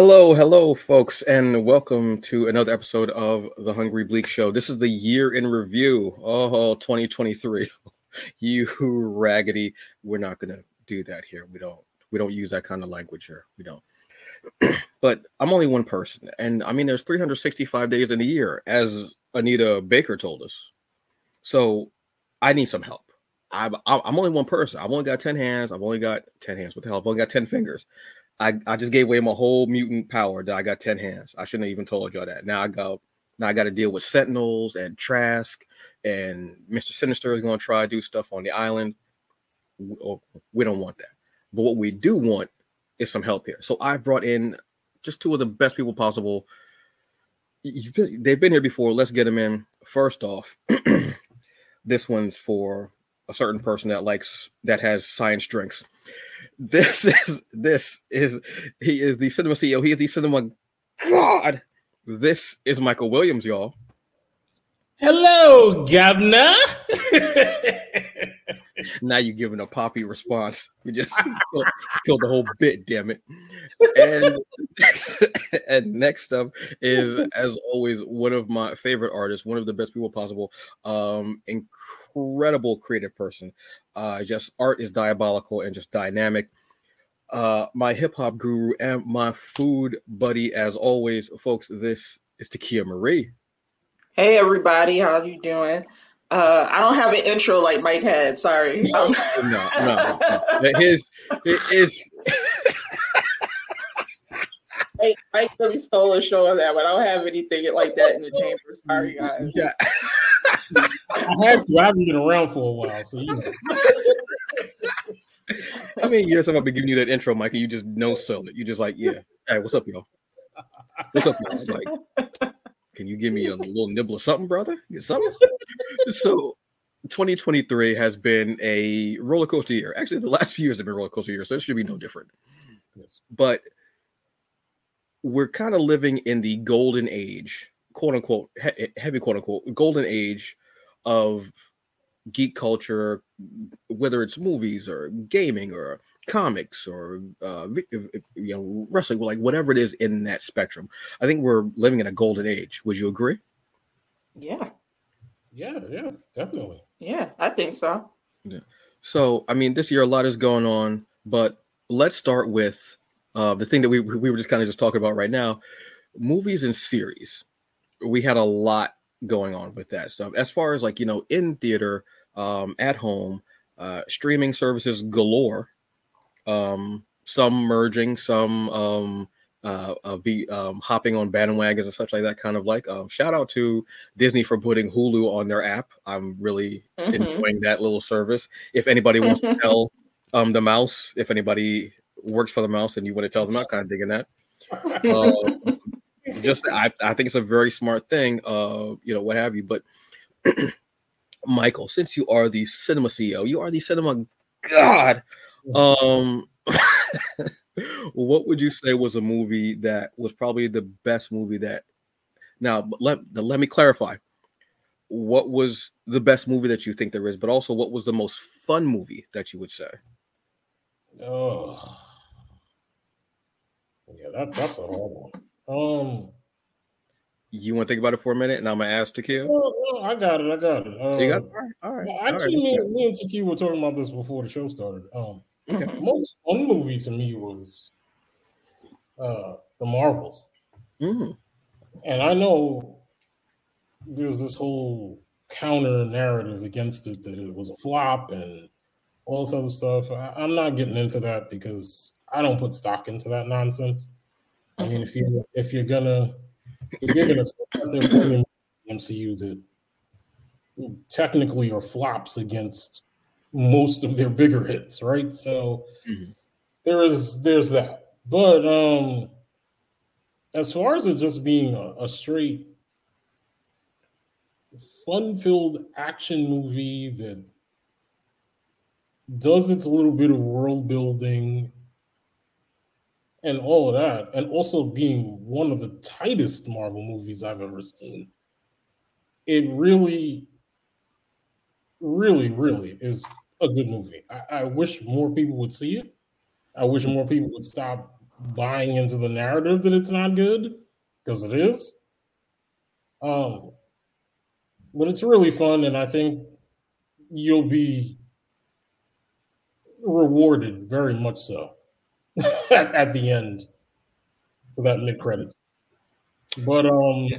Hello, hello, folks, and welcome to another episode of the Hungry Bleek Show. This is the year in review. Oh, 2023. you raggedy. We're not gonna do that here. We don't we don't use that kind of language here. We don't. but I'm only one person, and I mean there's 365 days in a year, as Anita Baker told us. So I need some help. I'm, I'm only one person. I've only got 10 hands. I've only got 10 hands. What the hell? I've only got 10 fingers. I, I just gave away my whole mutant power that I got 10 hands. I shouldn't have even told y'all that. Now I go now I got to deal with Sentinels and Trask and Mr. Sinister is going to try to do stuff on the island. Oh, we don't want that. But what we do want is some help here. So I brought in just two of the best people possible. They've been here before. Let's get them in. First off, this one's for a certain person that likes that has science drinks. This is this is he is the cinema CEO. He is the cinema god. This is Michael Williams, y'all. Hello, Governor. now you're giving a poppy response. You just killed, killed, the whole bit, damn it. And, and next up is, as always, one of my favorite artists, one of the best people possible. Um, incredible creative person. Uh, just art is diabolical and just dynamic. Uh, my hip hop guru and my food buddy, as always, folks. This is Takeia Marie. Hey everybody, how you doing? Uh, I don't have an intro like Mike had. Sorry. No, no, no. no. His, his Mike, Mike really stole a show of that, but I don't have anything like that in the chamber. Sorry, guys. Yeah. I had to. I haven't been around for a while, so you know. I mean, years I've been giving you that intro, Mike, and you just no sell it. You just like, yeah. Hey, what's up, y'all? What's up, y'all? Like, can you give me a little nibble of something, brother? Get something. so 2023 has been a roller coaster year. Actually, the last few years have been roller coaster years, so it should be no different. Yes. But we're kind of living in the golden age, quote unquote, he- heavy quote unquote, golden age of geek culture, whether it's movies or gaming or comics or uh, you know wrestling, like whatever it is in that spectrum. I think we're living in a golden age. Would you agree? Yeah. Yeah, yeah, definitely. Yeah, I think so. Yeah. So, I mean, this year a lot is going on, but let's start with uh, the thing that we we were just kind of just talking about right now, movies and series. We had a lot going on with that stuff. As far as like you know, in theater, um, at home, uh, streaming services galore um, some merging, some um, uh, uh, be um, hopping on bandwagons and such like that. Kind of like um, shout out to Disney for putting Hulu on their app. I'm really mm-hmm. enjoying that little service. If anybody wants to tell um, the mouse, if anybody works for the mouse and you want to tell them, I'm kind of digging that. Uh, just I, I think it's a very smart thing, uh, you know, what have you. But Michael, since you are the cinema CEO, you are the cinema god. Um, what would you say was a movie that was probably the best movie that? Now, let let me clarify. What was the best movie that you think there is, but also what was the most fun movie that you would say? Oh, yeah, that, that's a hard one. Um, you want to think about it for a minute, and I'm gonna ask Takeia. Oh, oh, I got it. I got it. Um, you got it? Um, all right. All right. Actually, all right. Me, me, and Takeia were talking about this before the show started. Um, Mm-hmm. Most fun movie to me was uh, The Marvels. Mm-hmm. And I know there's this whole counter narrative against it that it was a flop and all this other stuff. I, am not getting into that because I don't put stock into that nonsense. I mean, if you if you're gonna if you're gonna start there putting MCU that technically are flops against most of their bigger hits, right? So mm-hmm. there is there's that. But um as far as it just being a, a straight fun-filled action movie that does its little bit of world building and all of that, and also being one of the tightest Marvel movies I've ever seen. It really really, really is a good movie. I, I, wish more people would see it. I wish more people would stop buying into the narrative that it's not good because it is. Um, but it's really fun, and I think you'll be rewarded very much so at, at, the end for that mid credits. But um, yeah.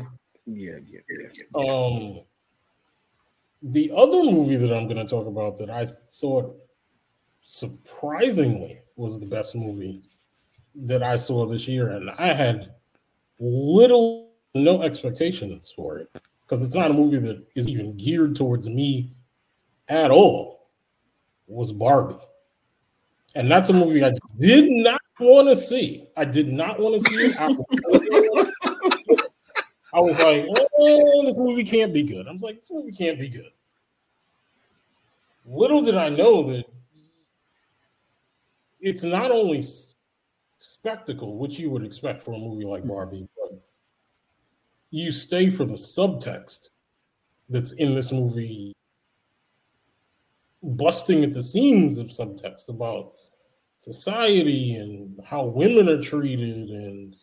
Yeah, yeah, yeah, um, the other movie that I'm going to talk about that I thought surprisingly was the best movie that I saw this year, and I had little no expectations for it because it's not a movie that is even geared towards me at all. Was Barbie, and that's a movie I did not want to see. I did not want to see it. I, was like, oh, this movie can't be good. I was like, this movie can't be good. Little did I know that it's not only spectacle, which you would expect for a movie like mm-hmm. Barbie, but you stay for the subtext that's in this movie, busting at the seams of subtext about society and how women are treated and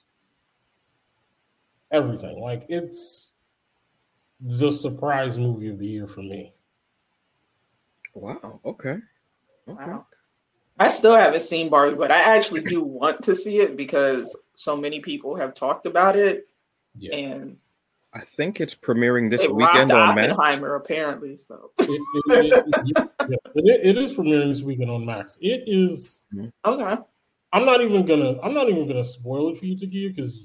everything. Like it's the surprise movie of the year for me. Wow. Okay. Okay. Wow. I still haven't seen Barbie, but I actually do want to see it because so many people have talked about it. Yeah. And I think it's premiering this weekend on Oppenheimer, Max. apparently. So it, it, it, it is premiering this weekend on Max. It is okay. I'm not even gonna. I'm not even gonna spoil it for you, Takeia, because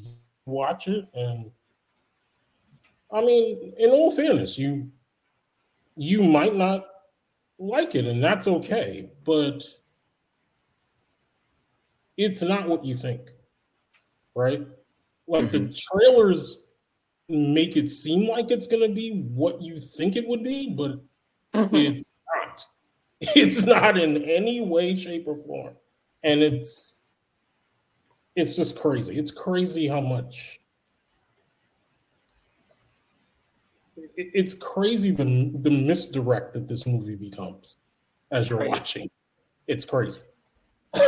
watch it and. I mean, in all fairness, you you might not like it, and that's okay. But it's not what you think, right? Like mm-hmm. the trailers make it seem like it's going to be what you think it would be, but mm-hmm. it's not. It's not in any way, shape, or form, and it's it's just crazy. It's crazy how much. It's crazy the the misdirect that this movie becomes as you're watching. It's crazy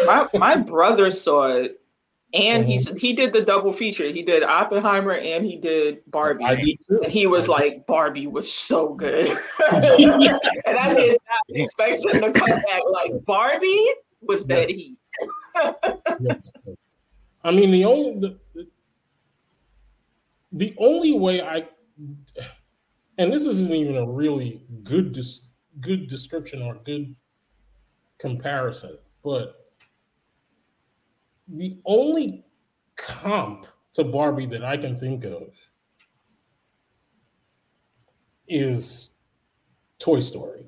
my my brother saw it and mm-hmm. he he did the double feature. He did Oppenheimer and he did Barbie. And he was like, Barbie was so good. and I did not expect him to come back like Barbie was that he. yes. I mean, the only the, the only way I and this isn't even a really good dis, good description or good comparison, but the only comp to Barbie that I can think of is Toy Story.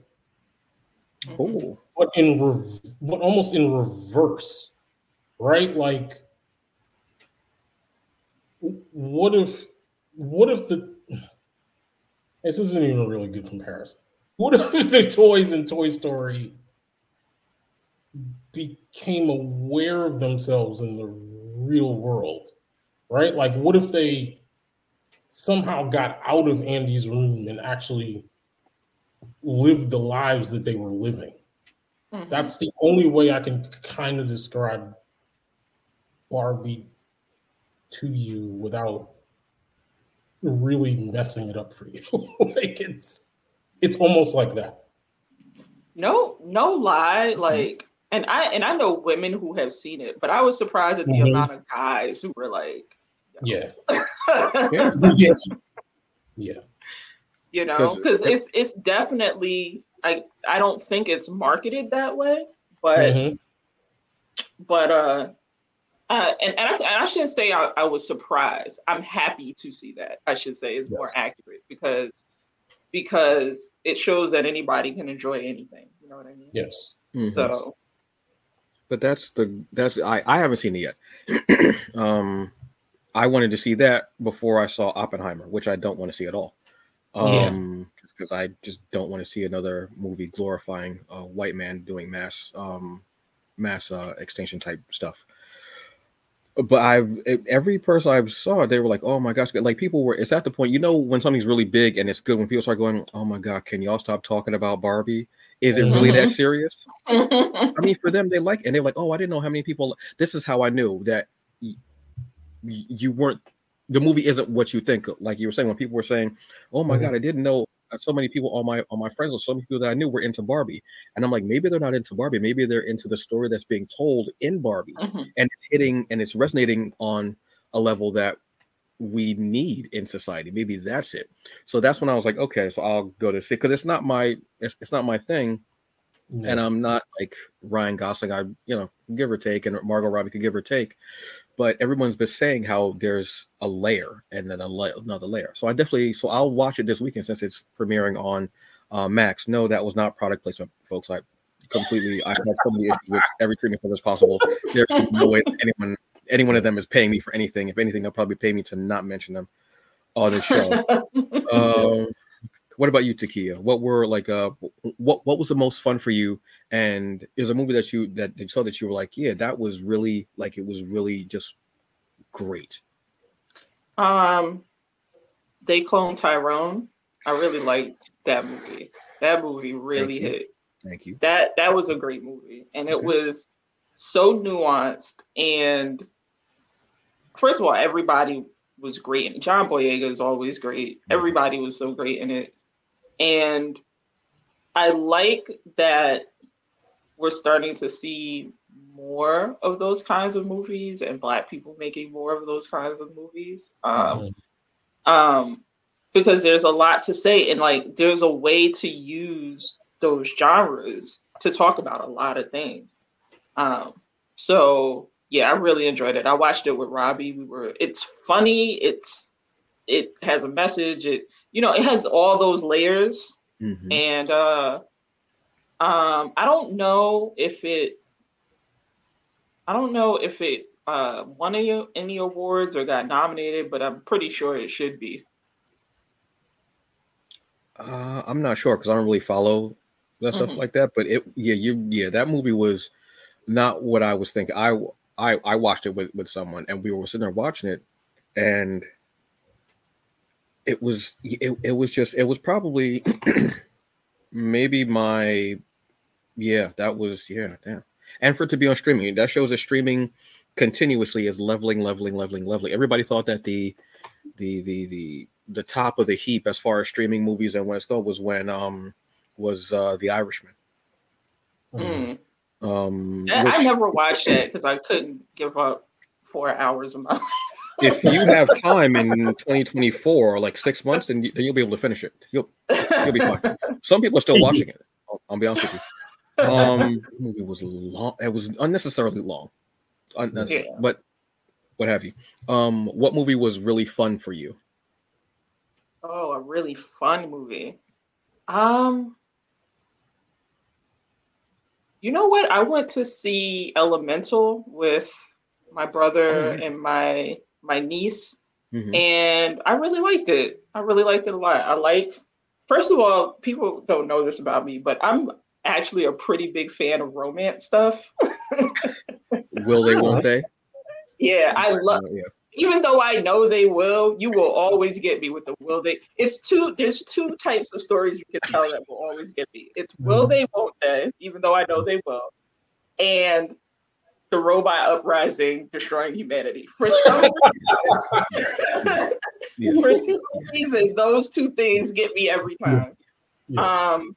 Oh, but in rev- but almost in reverse, right? Like, what if, what if the this isn't even a really good comparison. What if the toys in Toy Story became aware of themselves in the real world, right? Like, what if they somehow got out of Andy's room and actually lived the lives that they were living? Mm-hmm. That's the only way I can kind of describe Barbie to you without really messing it up for you. like it's it's almost like that. No, no lie. Mm-hmm. Like and I and I know women who have seen it, but I was surprised at the mm-hmm. amount of guys who were like, yeah, yeah, yeah, you know, because it's it's definitely I I don't think it's marketed that way, but mm-hmm. but uh. Uh, and and I, and I shouldn't say I, I, was surprised. I'm happy to see that. I should say is yes. more accurate because because it shows that anybody can enjoy anything. You know what I mean? Yes. Mm-hmm. So but that's the that's I I haven't seen it yet. um, I wanted to see that before I saw Oppenheimer, which I don't want to see at all. Um, because yeah. I just don't want to see another movie glorifying a white man doing mass um mass uh, extinction type stuff. But I've every person I saw, they were like, "Oh my gosh!" Like people were. It's at the point, you know, when something's really big and it's good. When people start going, "Oh my god, can y'all stop talking about Barbie?" Is it really that mm-hmm. serious? I mean, for them, they like, and they're like, oh, I didn't know how many people. This is how I knew that you weren't the movie isn't what you think. Like you were saying when people were saying, "Oh my mm-hmm. god, I didn't know." So many people, all my all my friends, or so many people that I knew were into Barbie, and I'm like, maybe they're not into Barbie. Maybe they're into the story that's being told in Barbie, mm-hmm. and it's hitting and it's resonating on a level that we need in society. Maybe that's it. So that's when I was like, okay, so I'll go to see because it's not my it's, it's not my thing. And I'm not like Ryan Gosling. I, you know, give or take, and Margot Robbie could give or take but everyone's been saying how there's a layer and then a la- another layer. So I definitely, so I'll watch it this weekend since it's premiering on uh, Max. No, that was not product placement, folks. I completely, I have so many issues with every treatment as possible. There's no way anyone, any one of them is paying me for anything. If anything, they'll probably pay me to not mention them on the show. um, what about you, Takeia? What were like uh what what was the most fun for you? And is a movie that you that you saw that you were like, yeah, that was really like it was really just great. Um they clone Tyrone. I really liked that movie. That movie really Thank hit. Thank you. That that was a great movie. And it was so nuanced and first of all, everybody was great. And John Boyega is always great. Everybody was so great in it. And I like that we're starting to see more of those kinds of movies and black people making more of those kinds of movies. Um, mm-hmm. um, because there's a lot to say and like there's a way to use those genres to talk about a lot of things. Um, so yeah, I really enjoyed it. I watched it with Robbie. We were it's funny, it's it has a message, it you know, it has all those layers. Mm-hmm. And uh um I don't know if it I don't know if it uh won any, any awards or got nominated, but I'm pretty sure it should be. Uh, I'm not sure because I don't really follow that mm-hmm. stuff like that. But it, yeah, you, yeah, that movie was not what I was thinking. I, I, I watched it with with someone, and we were sitting there watching it, and it was it, it was just it was probably maybe my yeah that was yeah damn. And for it to be on streaming that shows that streaming continuously is leveling leveling leveling leveling. Everybody thought that the the the the the top of the heap as far as streaming movies and when it's going was when um was uh the irishman. Mm. um which, I never watched it because i couldn't give up four hours of my life if you have time in 2024, like six months, then, you, then you'll be able to finish it. You'll you'll be fine. Some people are still watching it. I'll, I'll be honest with you. Um, movie was long. It was unnecessarily long. Yeah. But what have you? Um, what movie was really fun for you? Oh, a really fun movie. Um, you know what? I went to see Elemental with my brother oh, and my my niece, mm-hmm. and I really liked it. I really liked it a lot. I liked, first of all, people don't know this about me, but I'm actually a pretty big fan of romance stuff. will they? Won't they? Yeah, I love. Yeah. Even though I know they will, you will always get me with the will they. It's two. There's two types of stories you can tell that will always get me. It's will mm-hmm. they, won't they? Even though I know they will, and the robot uprising destroying humanity. For some reason, yes. for some reason, those two things get me every time. Yes. Um,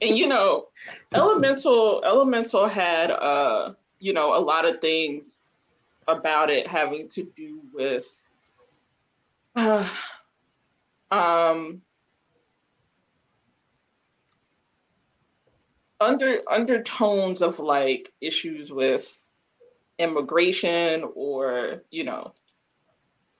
and you know, Elemental Elemental had uh, you know, a lot of things about it having to do with uh, um under undertones of like issues with immigration or you know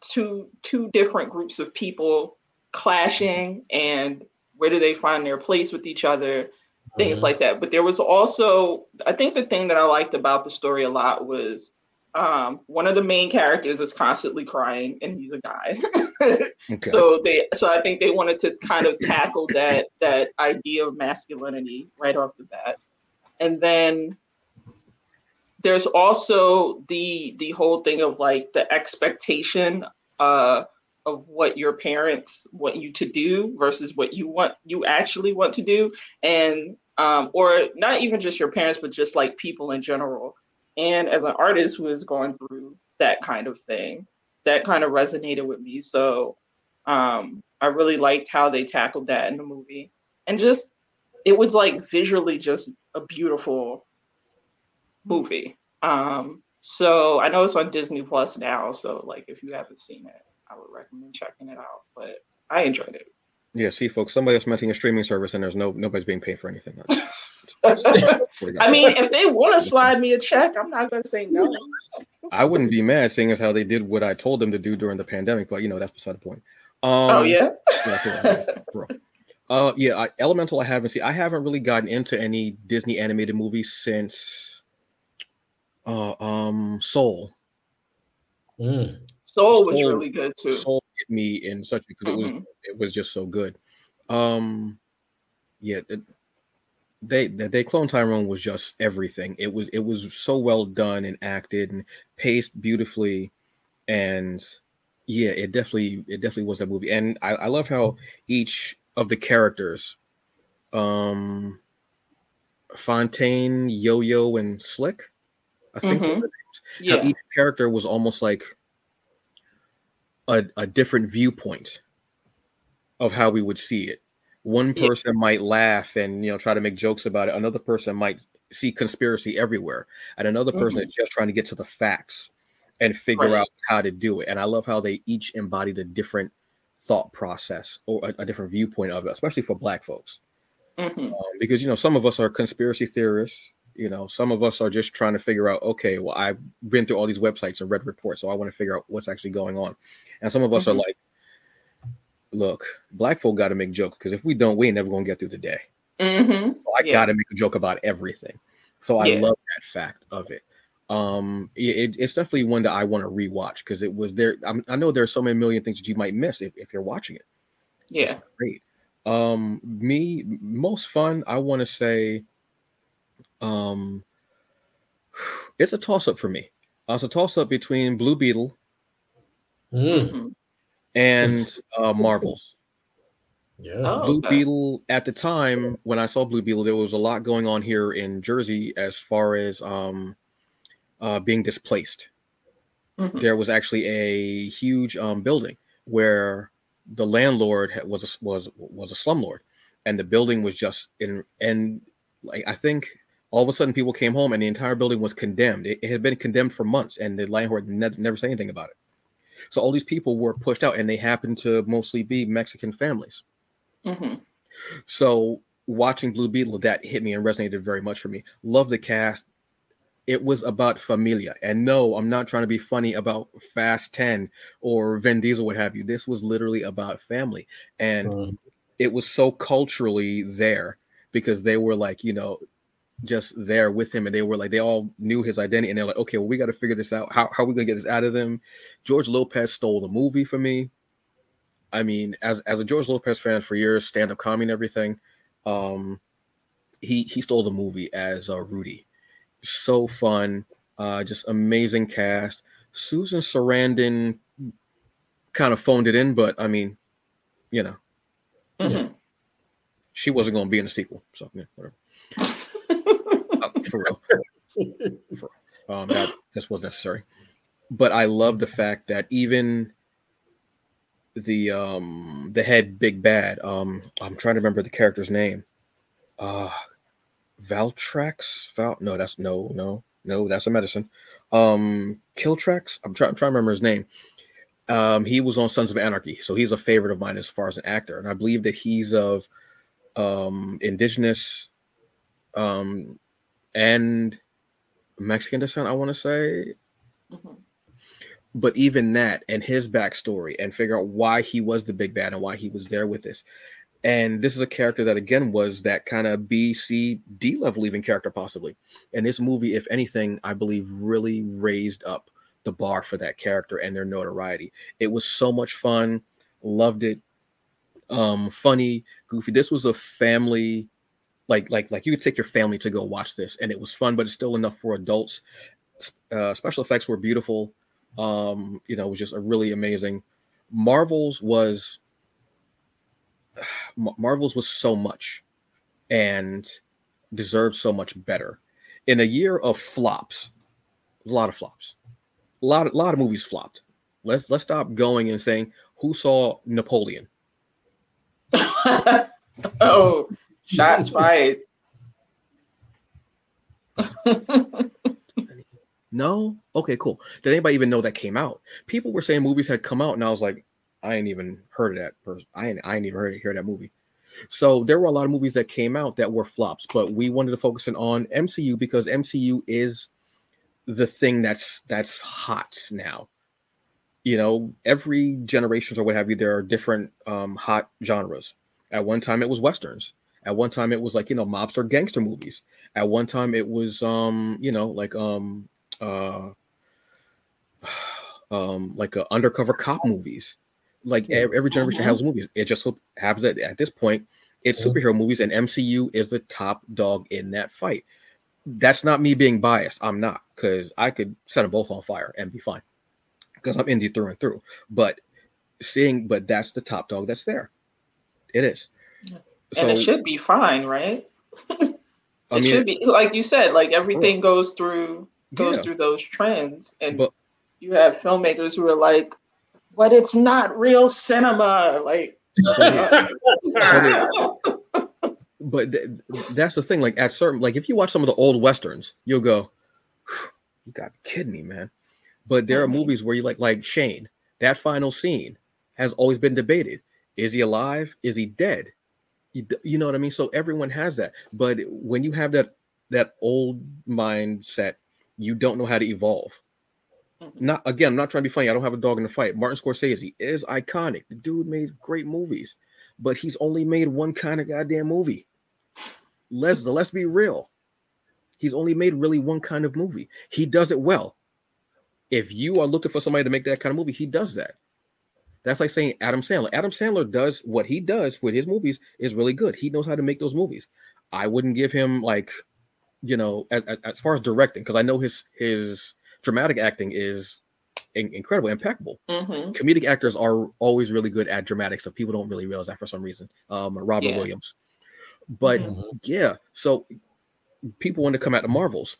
two two different groups of people clashing and where do they find their place with each other things mm-hmm. like that but there was also i think the thing that i liked about the story a lot was um, one of the main characters is constantly crying and he's a guy. Okay. so they so i think they wanted to kind of tackle that that idea of masculinity right off the bat. And then there's also the the whole thing of like the expectation uh of what your parents want you to do versus what you want you actually want to do. And um or not even just your parents but just like people in general and as an artist who is going through that kind of thing. That kind of resonated with me. So um, I really liked how they tackled that in the movie. And just, it was like visually just a beautiful movie. Um, so I know it's on Disney Plus now. So, like, if you haven't seen it, I would recommend checking it out. But I enjoyed it. Yeah, see, folks, somebody else mentioning a streaming service, and there's no nobody's being paid for anything. I mean, if they want to slide me a check, I'm not going to say no. I wouldn't be mad, seeing as how they did what I told them to do during the pandemic. But you know, that's beside the point. Um, oh yeah. yeah, bro. Uh, yeah, I, Elemental. I haven't seen. I haven't really gotten into any Disney animated movies since, uh, um, Soul. Mm. Soul, Soul was really good too. Soul hit me in such because mm-hmm. it was mm-hmm. it was just so good. Um, yeah, it, they they clone Tyrone was just everything. It was it was so well done and acted and paced beautifully, and yeah, it definitely it definitely was that movie. And I, I love how each of the characters, um, Fontaine, Yo Yo, and Slick, I think, mm-hmm. yeah. each character was almost like a, a different viewpoint of how we would see it. One person yeah. might laugh and you know try to make jokes about it. Another person might see conspiracy everywhere, and another person mm-hmm. is just trying to get to the facts and figure right. out how to do it. And I love how they each embodied a different thought process or a, a different viewpoint of it, especially for Black folks. Mm-hmm. Um, because you know some of us are conspiracy theorists. You know, some of us are just trying to figure out. Okay, well, I've been through all these websites and read reports, so I want to figure out what's actually going on. And some of us mm-hmm. are like, look, black folk got to make jokes because if we don't, we ain't never gonna get through the day. Mm-hmm. So I yeah. got to make a joke about everything. So I yeah. love that fact of it. Um, it, it's definitely one that I want to rewatch because it was there. I'm, i know there's so many million things that you might miss if, if you're watching it. Yeah, it's great. Um, me most fun. I want to say, um, it's a toss up for me. Uh, it's a toss up between Blue Beetle mm. And uh, Marvels. Yeah. Oh, Blue okay. Beetle at the time when I saw Blue Beetle, there was a lot going on here in Jersey as far as um uh being displaced. Mm-hmm. There was actually a huge um building where the landlord was a, was was a slumlord, and the building was just in and like I think all of a sudden people came home and the entire building was condemned. It, it had been condemned for months, and the landlord never never said anything about it. So all these people were pushed out, and they happened to mostly be Mexican families. Mm-hmm. So watching Blue Beetle, that hit me and resonated very much for me. Love the cast. It was about familia, and no, I'm not trying to be funny about Fast Ten or Vin Diesel, what have you. This was literally about family, and mm-hmm. it was so culturally there because they were like, you know, just there with him and they were like they all knew his identity and they're like okay well we got to figure this out. How, how are we gonna get this out of them? George lopez stole the movie for me. I mean as as a george lopez fan for years stand-up comedy and everything um he he stole the movie as uh, rudy. So fun uh just amazing cast. Susan sarandon kind of phoned it in but i mean you know. Mm-hmm. yeah. she wasn't to be in the sequel so yeah whatever for real. for, um, that this was necessary. But I love the fact that even the um the head big bad um I'm trying to remember the character's name. Uh Valtrex Val no that's no no no that's a medicine. Um Kiltrex I'm trying I'm trying to remember his name. Um he was on Sons of Anarchy so he's a favorite of mine as far as an actor and I believe that he's of um indigenous um and Mexican descent, I want to say. Mm-hmm. But even that and his backstory and figure out why he was the big bad and why he was there with this. And this is a character that again was that kind of B, C, D level even character, possibly. And this movie, if anything, I believe really raised up the bar for that character and their notoriety. It was so much fun. Loved it. Um, funny, goofy. This was a family like like like you could take your family to go watch this and it was fun but it's still enough for adults. Uh, special effects were beautiful. Um you know it was just a really amazing. Marvels was marvels was so much and deserved so much better. In a year of flops a lot of flops. A lot, a lot of movies flopped. Let's let's stop going and saying who saw Napoleon. oh, shots fired. no, okay, cool. Did anybody even know that came out? People were saying movies had come out, and I was like, I ain't even heard of that person. I ain't, I ain't even heard hear that movie. So there were a lot of movies that came out that were flops, but we wanted to focus in on MCU because MCU is the thing that's that's hot now. You know, every generations or what have you, there are different um, hot genres. At one time, it was westerns. At one time, it was like you know mobster gangster movies. At one time, it was um, you know like um uh um like uh, undercover cop movies like every generation has movies. It just so happens that at this point, it's mm-hmm. superhero movies, and MCU is the top dog in that fight. That's not me being biased. I'm not, because I could set them both on fire and be fine, because I'm indie through and through. But seeing, but that's the top dog that's there. It is. And it should be fine, right? it I mean, should be like you said, like everything goes through goes yeah. through those trends, and but, you have filmmakers who are like, but it's not real cinema. Like, but th- that's the thing. Like, at certain, like, if you watch some of the old westerns, you'll go, "You got to kidding me, man." But there are mm-hmm. movies where you like, like Shane. That final scene has always been debated: is he alive? Is he dead? You, you know what I mean? So everyone has that. But when you have that that old mindset, you don't know how to evolve. Mm-hmm. Not again, I'm not trying to be funny. I don't have a dog in the fight. Martin Scorsese is iconic. The dude made great movies, but he's only made one kind of goddamn movie. Let's let's be real. He's only made really one kind of movie. He does it well. If you are looking for somebody to make that kind of movie, he does that. That's like saying Adam Sandler. Adam Sandler does what he does with his movies is really good. He knows how to make those movies. I wouldn't give him like, you know, as, as far as directing, because I know his his dramatic acting is in- incredible, impeccable. Mm-hmm. Comedic actors are always really good at dramatic so People don't really realize that for some reason. Um, Robert yeah. Williams, but mm-hmm. yeah, so people want to come at the Marvels.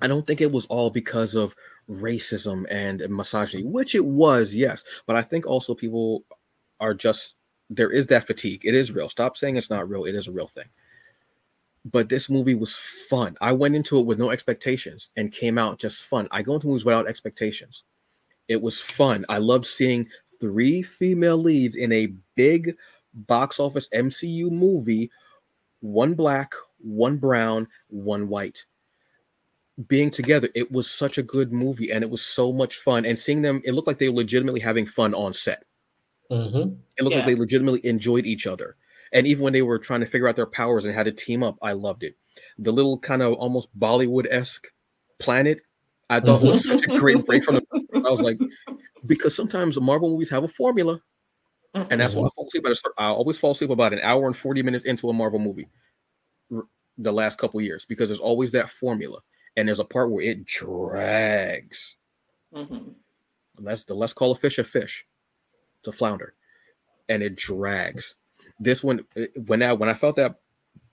I don't think it was all because of racism and misogyny, which it was, yes. But I think also people are just there is that fatigue. It is real. Stop saying it's not real. It is a real thing but this movie was fun. I went into it with no expectations and came out just fun. I go into movies without expectations. It was fun. I loved seeing three female leads in a big box office MCU movie one black, one brown, one white. Being together, it was such a good movie and it was so much fun. And seeing them, it looked like they were legitimately having fun on set. Mm-hmm. It looked yeah. like they legitimately enjoyed each other. And even when they were trying to figure out their powers and how to team up, I loved it. The little kind of almost Bollywood esque planet, I thought was such a great break from the. I was like, because sometimes Marvel movies have a formula, and that's why I mm-hmm. fall asleep. I always fall asleep about an hour and forty minutes into a Marvel movie. The last couple years, because there's always that formula, and there's a part where it drags. Mm-hmm. Let's the let's call a fish a fish. It's a flounder, and it drags this one when I when I felt that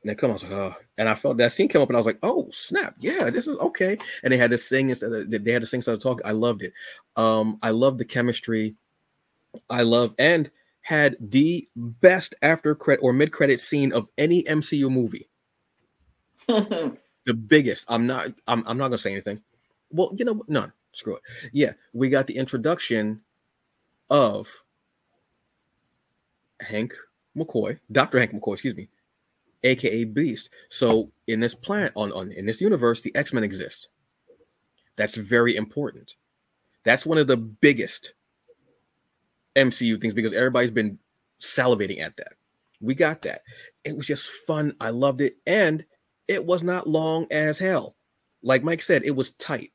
and come, I was like, oh, and I felt that scene come up, and I was like, oh snap, yeah, this is okay. And they had this sing instead of they had to sing instead of talk. I loved it. Um, I loved the chemistry. I love and had the best after credit or mid credit scene of any MCU movie. the biggest. I'm not. I'm. I'm not gonna say anything. Well, you know, none. Screw it. Yeah, we got the introduction of Hank McCoy, Dr. Hank McCoy, excuse me, aka Beast. So in this planet, on, on in this universe, the X-Men exist. That's very important. That's one of the biggest MCU things because everybody's been salivating at that. We got that. It was just fun. I loved it. And it was not long as hell. Like Mike said, it was tight.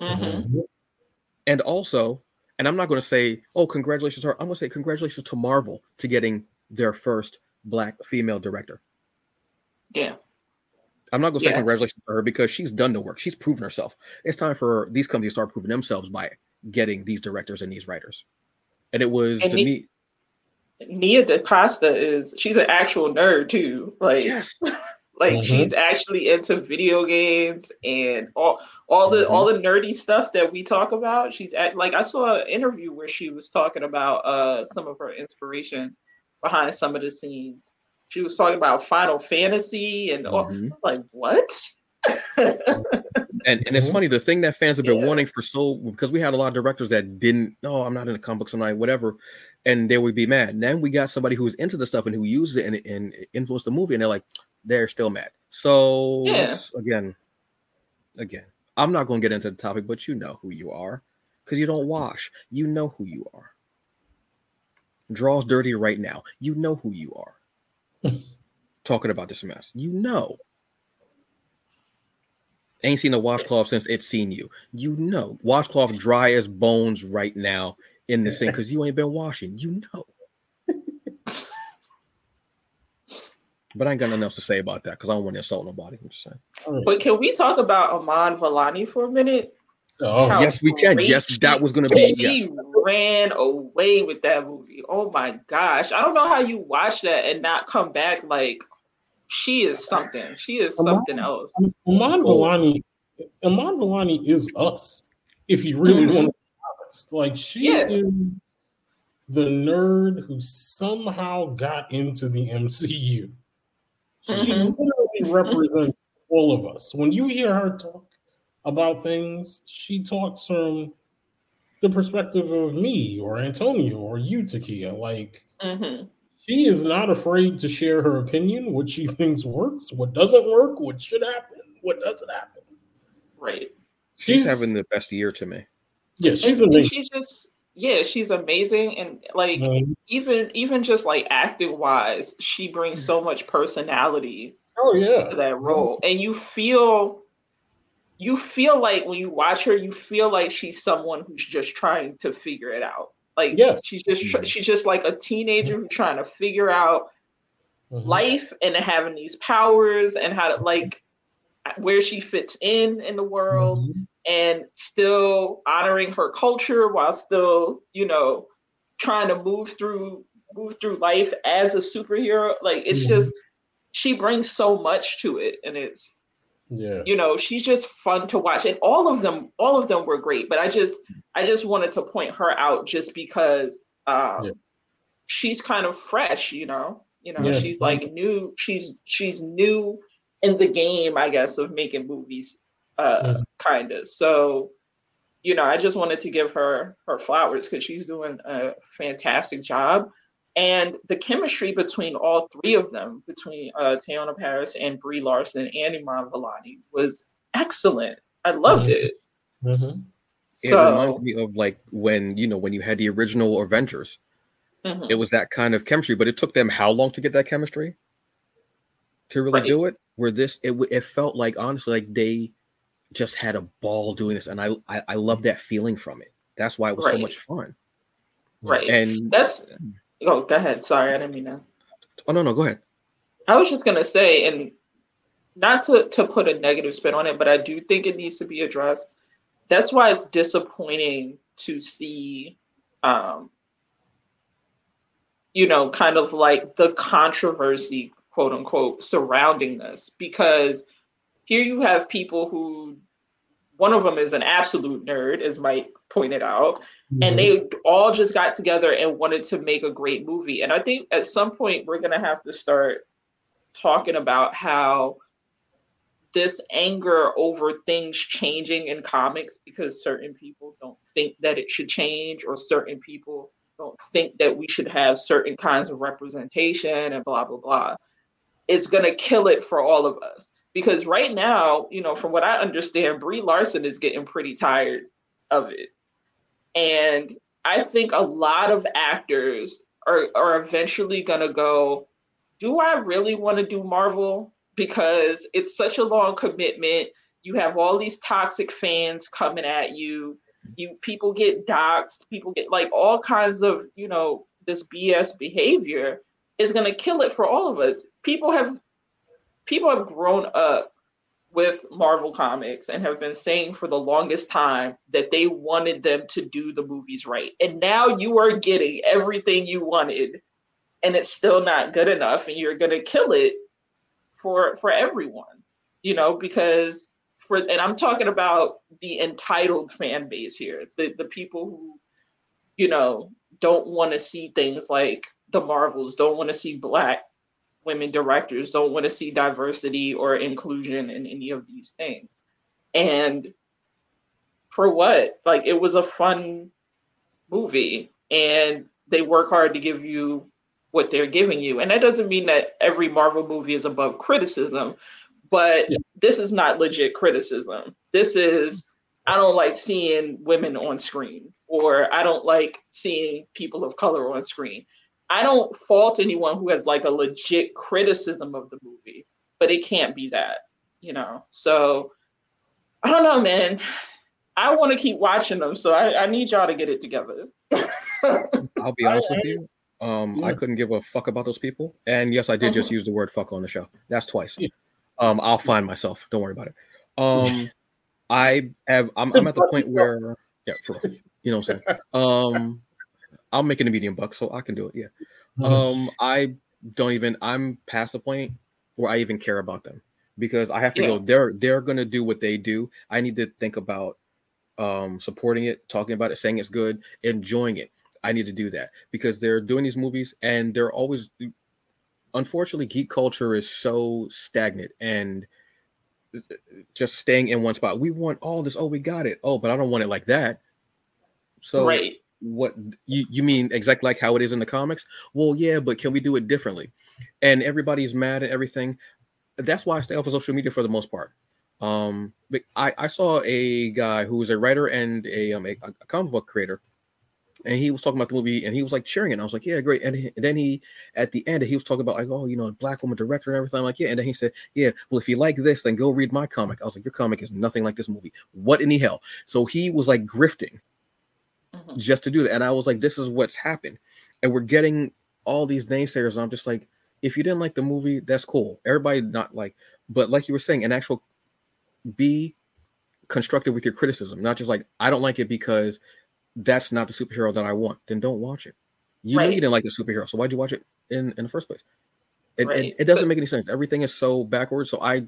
Mm-hmm. And also, and I'm not going to say, oh, congratulations to her. I'm going to say congratulations to Marvel to getting their first black female director. Yeah. I'm not gonna say yeah. congratulations to her because she's done the work. She's proven herself. It's time for these companies to start proving themselves by getting these directors and these writers. And it was and to me. Nia DaCosta is she's an actual nerd too. Like yes, Like mm-hmm. she's actually into video games and all all the mm-hmm. all the nerdy stuff that we talk about. She's at like I saw an interview where she was talking about uh some of her inspiration behind some of the scenes. She was talking about Final Fantasy and all, mm-hmm. I was like, what? and and it's mm-hmm. funny the thing that fans have been yeah. wanting for so because we had a lot of directors that didn't no i'm not in the comic books i'm not whatever and they would be mad And then we got somebody who's into the stuff and who uses it and, and influenced the movie and they're like they're still mad. So yeah. again again i'm not going to get into the topic but you know who you are because you don't mm-hmm. wash. You know who you are. Draws dirty right now. You know who you are. Talking about this mess. You know. Ain't seen a washcloth since it's seen you. You know, washcloth dry as bones right now in the sink because you ain't been washing. You know. But I ain't got nothing else to say about that because I don't want to insult nobody. I'm just saying. But can we talk about Iman Vellani for a minute? Oh, How yes, we can. Yes, that was going to be. He yes. ran away with that movie. Oh my gosh! I don't know how you watch that and not come back like she is something. She is something else. Iman Vellani, Iman Vellani is us. If you really mm-hmm. want to be honest, like she yeah. is the nerd who somehow got into the MCU. She mm-hmm. literally represents all of us. When you hear her talk about things, she talks from the perspective of me or Antonio or you, Takeia. Like, mm-hmm she is not afraid to share her opinion, what she thinks works, what doesn't work, what should happen, what doesn't happen. Right. She's, she's having the best year to me. Yeah, she's and, amazing. She's just yeah, she's amazing, and like mm-hmm. even even just like acting wise, she brings so much personality. Oh yeah, to that role, and you feel you feel like when you watch her, you feel like she's someone who's just trying to figure it out. Like yes. she's just mm-hmm. she's just like a teenager who's trying to figure out mm-hmm. life and having these powers and how to like where she fits in in the world mm-hmm. and still honoring her culture while still you know trying to move through move through life as a superhero like it's mm-hmm. just she brings so much to it and it's yeah you know she's just fun to watch and all of them all of them were great but i just i just wanted to point her out just because um yeah. she's kind of fresh you know you know yeah. she's like new she's she's new in the game i guess of making movies uh yeah. kind of so you know i just wanted to give her her flowers because she's doing a fantastic job and the chemistry between all three of them, between uh, Teyonah Parris and Brie Larson and Iman Vellani, was excellent. I loved mm-hmm. it. Mm-hmm. So, it reminds me of like when you know when you had the original Avengers. Mm-hmm. It was that kind of chemistry, but it took them how long to get that chemistry to really right. do it? Where this it it felt like honestly like they just had a ball doing this, and I I, I love that feeling from it. That's why it was right. so much fun. Right, and that's Oh, go ahead. Sorry, I didn't mean to. Oh no, no, go ahead. I was just gonna say, and not to to put a negative spin on it, but I do think it needs to be addressed. That's why it's disappointing to see, um, you know, kind of like the controversy, quote unquote, surrounding this, because here you have people who, one of them is an absolute nerd, as Mike pointed out, Mm-hmm. And they all just got together and wanted to make a great movie. And I think at some point we're going to have to start talking about how this anger over things changing in comics because certain people don't think that it should change or certain people don't think that we should have certain kinds of representation and blah blah blah it's going to kill it for all of us because right now you know from what i understand brie larson is getting pretty tired of it and I think a lot of actors are, are eventually going to go, do I really want to do Marvel? Because it's such a long commitment. You have all these toxic fans coming at you. You people get doxxed, people get like all kinds of, you know, this BS behavior is going to kill it for all of us. People have people have grown up with Marvel Comics and have been saying for the longest time that they wanted them to do the movies right. And now you are getting everything you wanted, and it's still not good enough, and you're going to kill it for for everyone, you know, because for and I'm talking about the entitled fan base here, the the people who, you know, don't want to see things like the Marvels, don't want to see black women directors, don't want to see diversity or inclusion in any of these things. And for what? Like it was a fun movie and they work hard to give you what they're giving you. And that doesn't mean that every Marvel movie is above criticism, but yeah. this is not legit criticism. This is I don't like seeing women on screen or I don't like seeing people of color on screen. I don't fault anyone who has like a legit criticism of the movie, but it can't be that, you know. So I don't know, man. I want to keep watching them, so I, I need y'all to get it together. I'll be honest with you. Um, yeah. I couldn't give a fuck about those people, and yes, I did just uh-huh. use the word "fuck" on the show. That's twice. Yeah. Um, I'll find myself. Don't worry about it. Um, I have. I'm, I'm at the point where, yeah, for you know what I'm saying. Um, I'm making a medium buck, so I can do it. Yeah. Um, I don't even. I'm past the point where I even care about them because I have to yeah. go. They're they're gonna do what they do. I need to think about um supporting it, talking about it, saying it's good, enjoying it. I need to do that because they're doing these movies and they're always unfortunately geek culture is so stagnant and just staying in one spot. We want all this. Oh, we got it. Oh, but I don't want it like that. So right. What you you mean exactly like how it is in the comics? Well, yeah, but can we do it differently? And everybody's mad at everything. That's why I stay off of social media for the most part. Um, but I, I saw a guy who was a writer and a um a, a comic book creator and he was talking about the movie and he was like cheering. And I was like, yeah, great. And, he, and, then he, at the end, he was talking about like, oh, you know, black woman director and everything. I'm like, yeah. And then he said, yeah, well, if you like this, then go read my comic. I was like, your comic is nothing like this movie. What in the hell? So he was like grifting mm-hmm. just to do that. And I was like, this is what's happened. And we're getting all these naysayers. And I'm just like, if you didn't like the movie, that's cool. Everybody not like, but like you were saying, an actual be constructive with your criticism, not just like, I don't like it because that's not the superhero that I want, then don't watch it. You right. know you didn't like the superhero, so why'd you watch it in, in the first place? It, right. it, it doesn't make any sense. Everything is so backwards. So I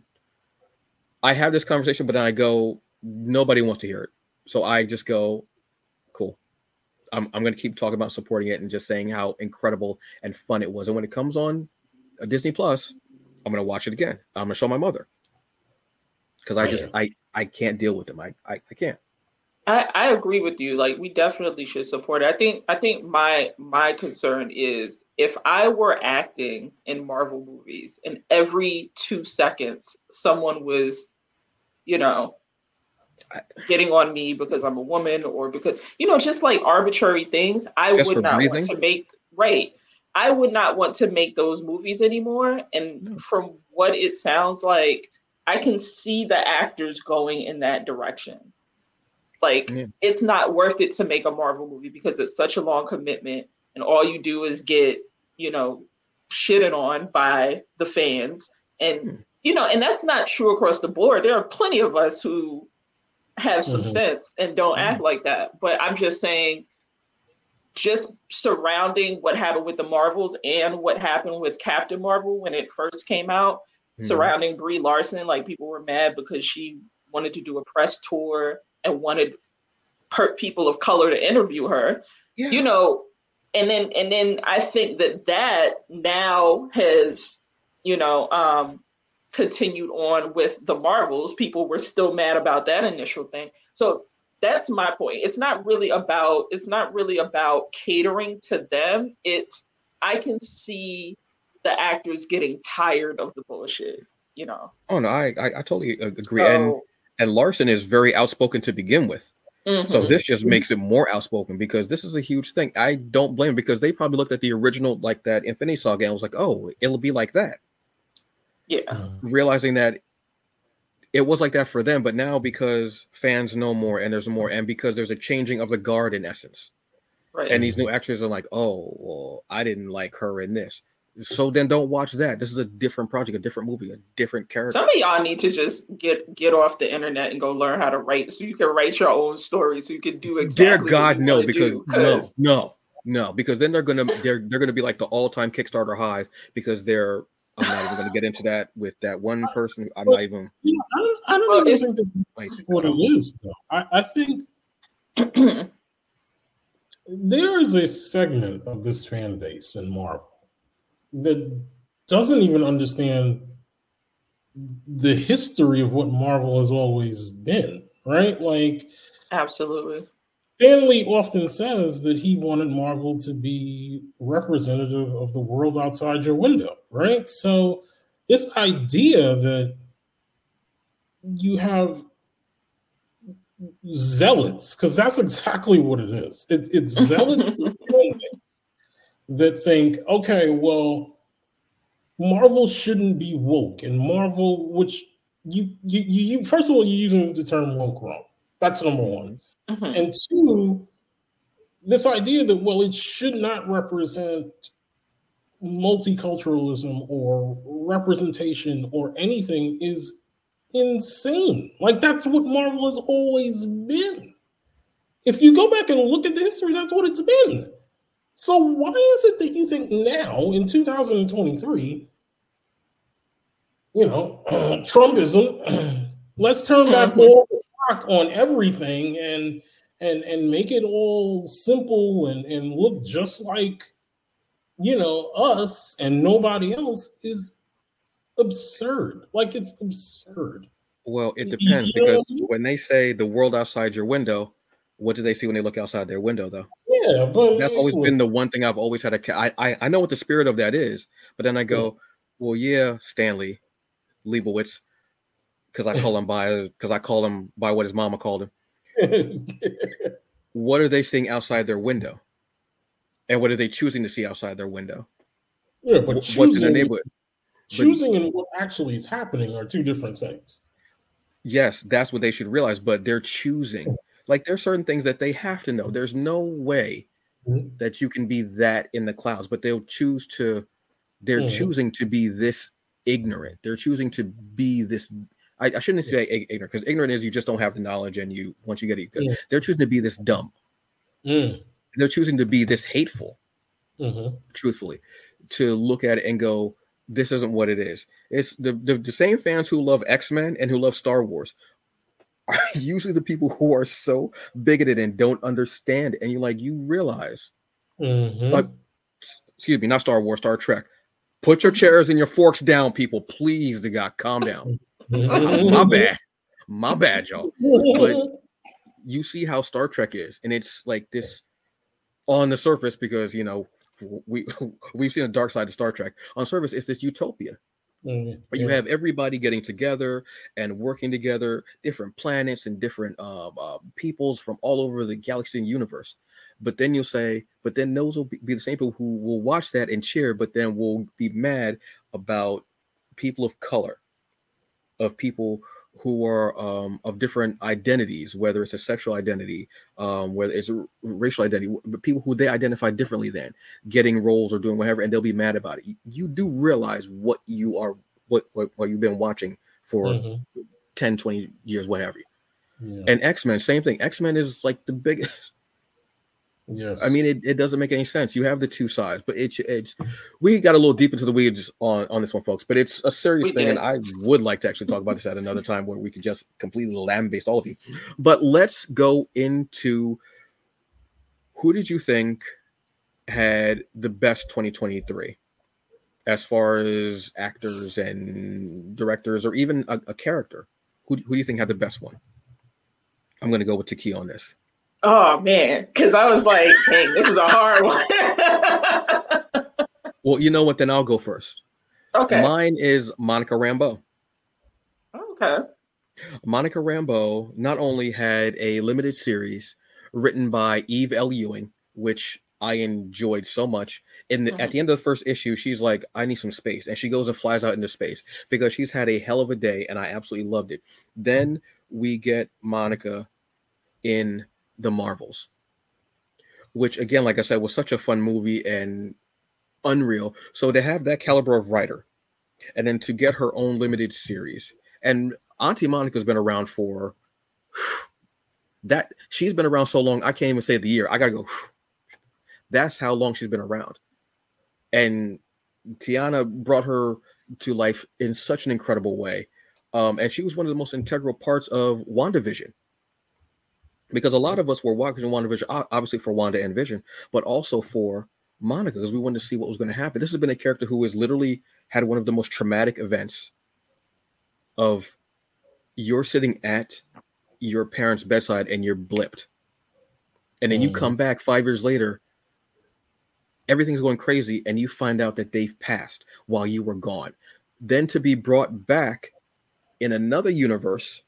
I have this conversation, but then I go, nobody wants to hear it. So I just go. I'm, I'm going to keep talking about supporting it and just saying how incredible and fun it was. And when it comes on a Disney Plus, I'm going to watch it again. I'm going to show my mother because I just I I can't deal with them. I I, I can't. I, I agree with you. Like we definitely should support it. I think I think my my concern is if I were acting in Marvel movies and every two seconds someone was, you know, getting on me because I'm a woman or because you know, just like arbitrary things, I just would not breathing? want to make right. I would not want to make those movies anymore. And no. from what it sounds like, I can see the actors going in that direction like yeah. it's not worth it to make a Marvel movie because it's such a long commitment and all you do is get, you know, shitted on by the fans. And mm. you know, and that's not true across the board. There are plenty of us who have some mm-hmm. sense and don't mm-hmm. act like that. But I'm just saying just surrounding what happened with the Marvels and what happened with Captain Marvel when it first came out, mm-hmm. surrounding Brie Larson, like people were mad because she wanted to do a press tour and wanted per- people of color to interview her. Yeah. You know, and then and then I think that that now has you know um, continued on with the Marvels. People were still mad about that initial thing. So that's my point. It's not really about it's not really about catering to them. It's I can see the actors getting tired of the bullshit. You know. Oh no, I I, I totally agree. So, and and Larson is very outspoken to begin with. Mm-hmm. So this just makes it more outspoken because this is a huge thing. I don't blame because they probably looked at the original like that Infinity Saga and was like, "Oh, it'll be like that." Yeah. Uh. Realizing that it was like that for them, but now because fans know more and there's more and because there's a changing of the guard in essence. Right. And these new actors are like, "Oh, well, I didn't like her in this." So then don't watch that. This is a different project, a different movie, a different character. Some of y'all need to just get get off the internet and go learn how to write so you can write your own story so you can do exactly Dear God, no, because do, no, no, no, because then they're gonna they're they're gonna be like the all-time Kickstarter highs because they're I'm not even going to get into that with that one person. I'm not even. You know, I don't, I don't well, even think that that's what it um, is. Though I, I think there is a segment of this fan base in Marvel that doesn't even understand the history of what Marvel has always been, right? Like, absolutely. Stan Lee often says that he wanted Marvel to be representative of the world outside your window, right? So, this idea that you have zealots, because that's exactly what it is. It, it's zealots that think, okay, well, Marvel shouldn't be woke, and Marvel, which you you you first of all, you're using the term woke wrong. That's number one, mm-hmm. and two, this idea that well, it should not represent multiculturalism or representation or anything is insane. Like that's what Marvel has always been. If you go back and look at the history, that's what it's been. So why is it that you think now in 2023, you know, Trumpism, let's turn back mm-hmm. all the clock on everything and and and make it all simple and and look just like you know us and nobody else is absurd. Like it's absurd. Well, it depends you because know? when they say the world outside your window, what do they see when they look outside their window, though? Yeah, but that's always was... been the one thing I've always had. A, I, I I know what the spirit of that is, but then I go, yeah. well, yeah, Stanley Leibowitz, because I call him by because I call him by what his mama called him. what are they seeing outside their window? And what are they choosing to see outside their window? Yeah, but choosing, what's in their neighborhood? Choosing but, and what actually is happening are two different things. Yes, that's what they should realize, but they're choosing. Like there's certain things that they have to know. There's no way mm-hmm. that you can be that in the clouds, but they'll choose to they're mm-hmm. choosing to be this ignorant. They're choosing to be this I, I shouldn't say yeah. ignorant because ignorant is you just don't have the knowledge and you once you get it, yeah. they're choosing to be this dumb. Mm. They're choosing to be this hateful, mm-hmm. truthfully, to look at it and go, this isn't what it is. It's the, the, the same fans who love X-Men and who love Star Wars are usually the people who are so bigoted and don't understand. And you're like, you realize, mm-hmm. uh, excuse me, not Star Wars, Star Trek. Put your chairs and your forks down, people. Please, the God, calm down. My bad. My bad, y'all. But you see how Star Trek is, and it's like this on the surface because you know we we've seen the dark side of Star Trek. On surface, it's this utopia. Mm-hmm. Yeah. You have everybody getting together and working together, different planets and different uh, uh, peoples from all over the galaxy and universe. But then you'll say, but then those will be the same people who will watch that and cheer, but then will be mad about people of color, of people who are um, of different identities, whether it's a sexual identity, um, whether it's a racial identity, but people who they identify differently than getting roles or doing whatever, and they'll be mad about it. You, do realize what you are, what, what, what you've been watching for mm-hmm. 10, 20 years, whatever. Yeah. And X Men, same thing. X Men is like the biggest. Yes. I mean, it, it doesn't make any sense. You have the two sides, but it's it's we got a little deep into the weeds on on this one, folks. But it's a serious we thing, did. and I would like to actually talk about this at another time where we could just completely lambaste all of you. But let's go into who did you think had the best 2023 as far as actors and directors or even a, a character? Who, who do you think had the best one? I'm going to go with Taki on this. Oh man, because I was like, "Dang, this is a hard one." well, you know what? Then I'll go first. Okay. Mine is Monica Rambeau. Okay. Monica Rambeau not only had a limited series written by Eve L. Ewing, which I enjoyed so much. In the, mm-hmm. at the end of the first issue, she's like, "I need some space," and she goes and flies out into space because she's had a hell of a day, and I absolutely loved it. Then we get Monica in the Marvels, which again, like I said, was such a fun movie and unreal. So to have that caliber of writer, and then to get her own limited series, and Auntie Monica's been around for that. She's been around so long, I can't even say the year. I gotta go. That's how long she's been around. And Teyonah brought her to life in such an incredible way. Um, and she was one of the most integral parts of WandaVision. Because a lot of us were watching WandaVision, obviously for Wanda and Vision, but also for Monica, because we wanted to see what was going to happen. This has been a character who has literally had one of the most traumatic events of you're sitting at your parents' bedside and you're blipped. And then mm. you come back five years later, everything's going crazy, and you find out that they've passed while you were gone. Then to be brought back in another universe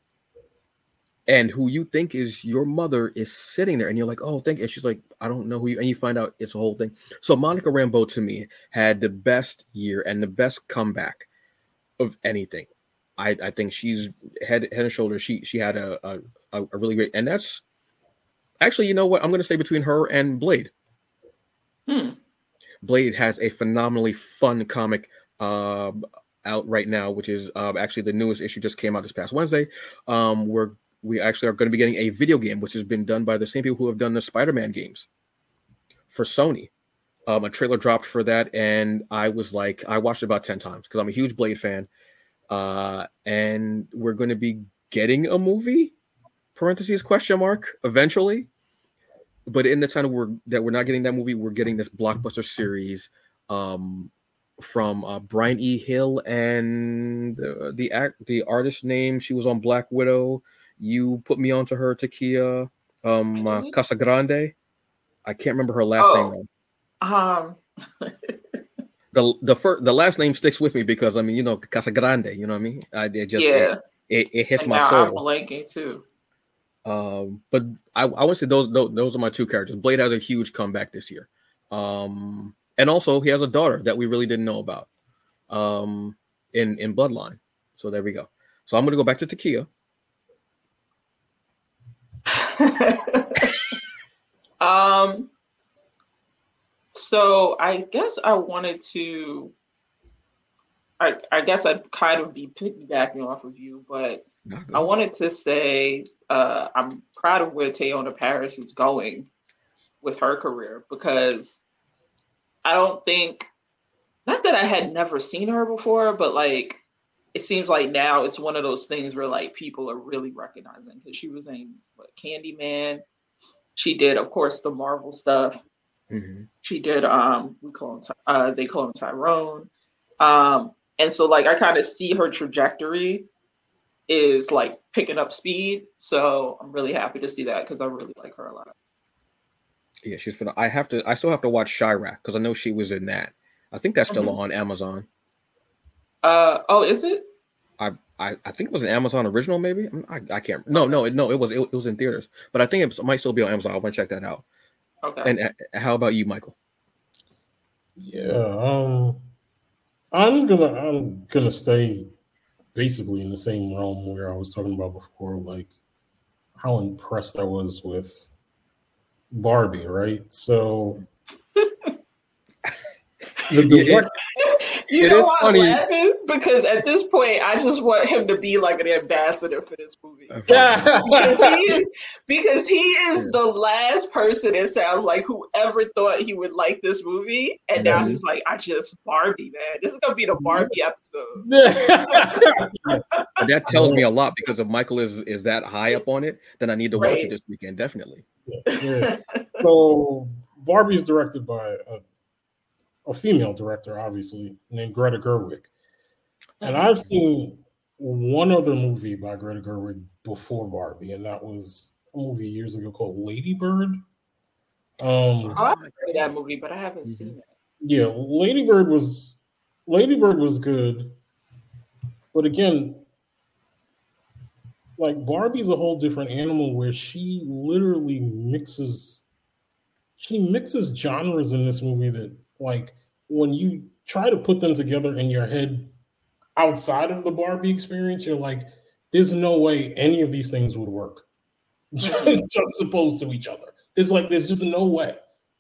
and who you think is your mother is sitting there and you're like oh thank you and she's like i don't know who you and you find out it's a whole thing so monica rambeau to me had the best year and the best comeback of anything i i think she's head head and shoulders she she had a a, a really great and that's actually you know what i'm going to say between her and blade hmm. blade has a phenomenally fun comic uh, out right now, which is uh, actually the newest issue just came out this past Wednesday. Um, we're we actually are going to be getting a video game, which has been done by the same people who have done the Spider-Man games for Sony. Um, a trailer dropped for that, and I was like, I watched it about ten times because I'm a huge Blade fan. Uh, and we're going to be getting a movie parentheses question mark eventually but in the time we're that we're not getting that movie we're getting this blockbuster series um from uh, Bryan E. Hill and uh, the act the artist name. She was on Black Widow. You put me onto her, Takeia um, uh, Casagrande. I can't remember her last oh, name. Um. the the first the last name sticks with me because I mean you know Casagrande. You know what I mean? I it just yeah. It, it, it hits and my soul. I'm blanking too. Um, but I I would say those, those those are my two characters. Blade has a huge comeback this year. Um, and also he has a daughter that we really didn't know about um in in bloodline so there we go so i'm going to go back to takeia um so i guess i wanted to I, I guess I'd kind of be piggybacking off of you, but I wanted to say uh, I'm proud of where Teyonah Parris is going with her career because I don't think not that I had never seen her before, but like it seems like now it's one of those things where like people are really recognizing because she was in what, Candyman. She did, of course, the Marvel stuff. Mm-hmm. She did um we call him uh they call him Tyrone. Um and so like I kind of see her trajectory is like picking up speed. So I'm really happy to see that because I really like her a lot. Yeah, she's phenomenal. I have to. I still have to watch Chi-Raq because I know she was in that. I think that's still mm-hmm. on Amazon. Uh oh, is it? I, I I think it was an Amazon original, maybe. I, I can't. No, no, no. It was it, it was in theaters, but I think it might still be on Amazon. I want to check that out. Okay. And uh, how about you, Michael? Yeah, um, I'm gonna I'm gonna stay basically in the same realm where I was talking about before, like how impressed I was with Barbie, right? So the direct, you it know, is funny laughing because at this point, I just want him to be like an ambassador for this movie. because he is because he is the last person it sounds like whoever thought he would like this movie, and now he's like, I just Barbie, man. This is gonna be the Barbie episode. that tells me a lot because if Michael is is that high up on it, then I need to right. watch it this weekend, definitely. Yeah. so Barbie's directed by a a female director, obviously, named Greta Gerwig. And I've seen one other movie by Greta Gerwig before Barbie, and that was a movie years ago called Lady Bird. Um, oh, I've heard that movie, but I haven't mm-hmm. seen it. Yeah, Lady Bird was Lady Bird was good, but again, like Barbie's a whole different animal where she literally mixes she mixes genres in this movie that like when you try to put them together in your head outside of the Barbie experience, you're like, there's no way any of these things would work just opposed to each other. There's like, there's just no way.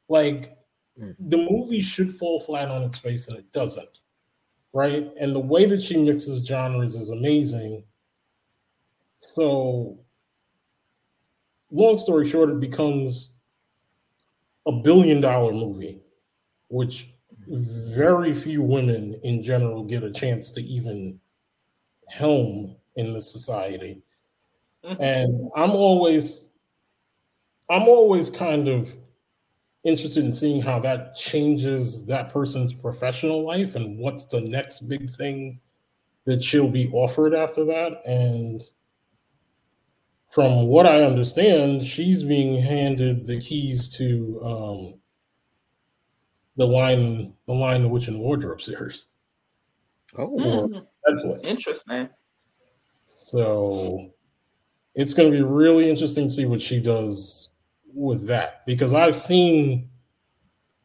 Like, mm. the movie should fall flat on its face and it doesn't. Right. And the way that she mixes genres is amazing. So, long story short, it becomes a billion dollar movie, which very few women in general get a chance to even helm in the society. Mm-hmm. And I'm always I'm always kind of interested in seeing how that changes that person's professional life and what's the next big thing that she'll be offered after that. And from what I understand, she's being handed the keys to um, the Lion, the Lion, the Witch and Wardrobe series. Oh, mm. Netflix. Interesting. So it's going to be really interesting to see what she does with that because I've seen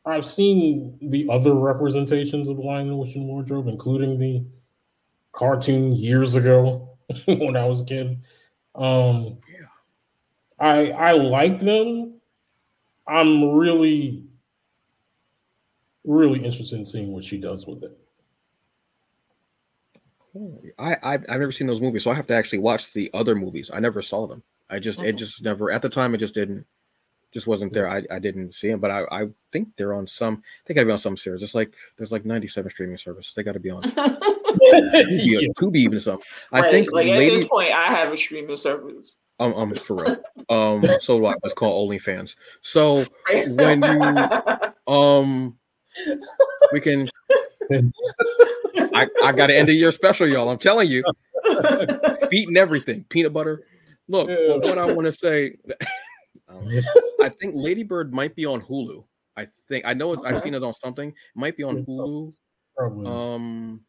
I've seen the other representations of Lion the Witch and Wardrobe, including the cartoon years ago when I was a kid. Um, yeah. I I like them. I'm really really interested in seeing what she does with it. I I've, I've never seen those movies, so I have to actually watch the other movies. I never saw them. I just it mm-hmm. just never at the time it just didn't just wasn't there. I, I didn't see them, but I, I think they're on some. They got to be on some series. It's like there's like 97 streaming service. They got to be on. Tubi, Tubi even some. I right. think like Lady, at this point, I have a streaming service. Um, um, for real. Um, so do I. It's called OnlyFans. So when you um, we can. I I got to end of year special, y'all. I'm telling you, feet and everything, peanut butter. Look, yeah. what I want to say. Um, I think Ladybird might be on Hulu. I think I know it's. I've seen it on something. It might be on Hulu. Um,